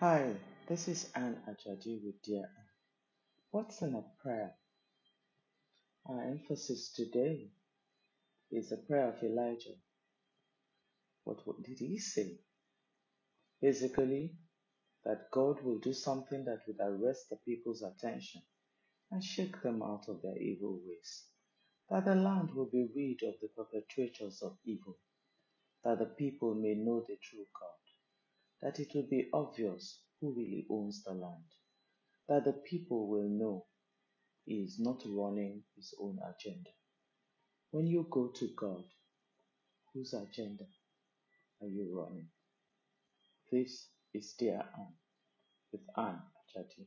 Hi, this is Anne Ajadi with Dear Anne. What's in a prayer? Our emphasis today is the prayer of Elijah. What, what did he say? Basically, that God will do something that would arrest the people's attention and shake them out of their evil ways. That the land will be rid of the perpetrators of evil. That the people may know the true God. That it will be obvious who really owns the land. That the people will know he is not running his own agenda. When you go to God, whose agenda are you running? This is Dear Anne with Anne Achati.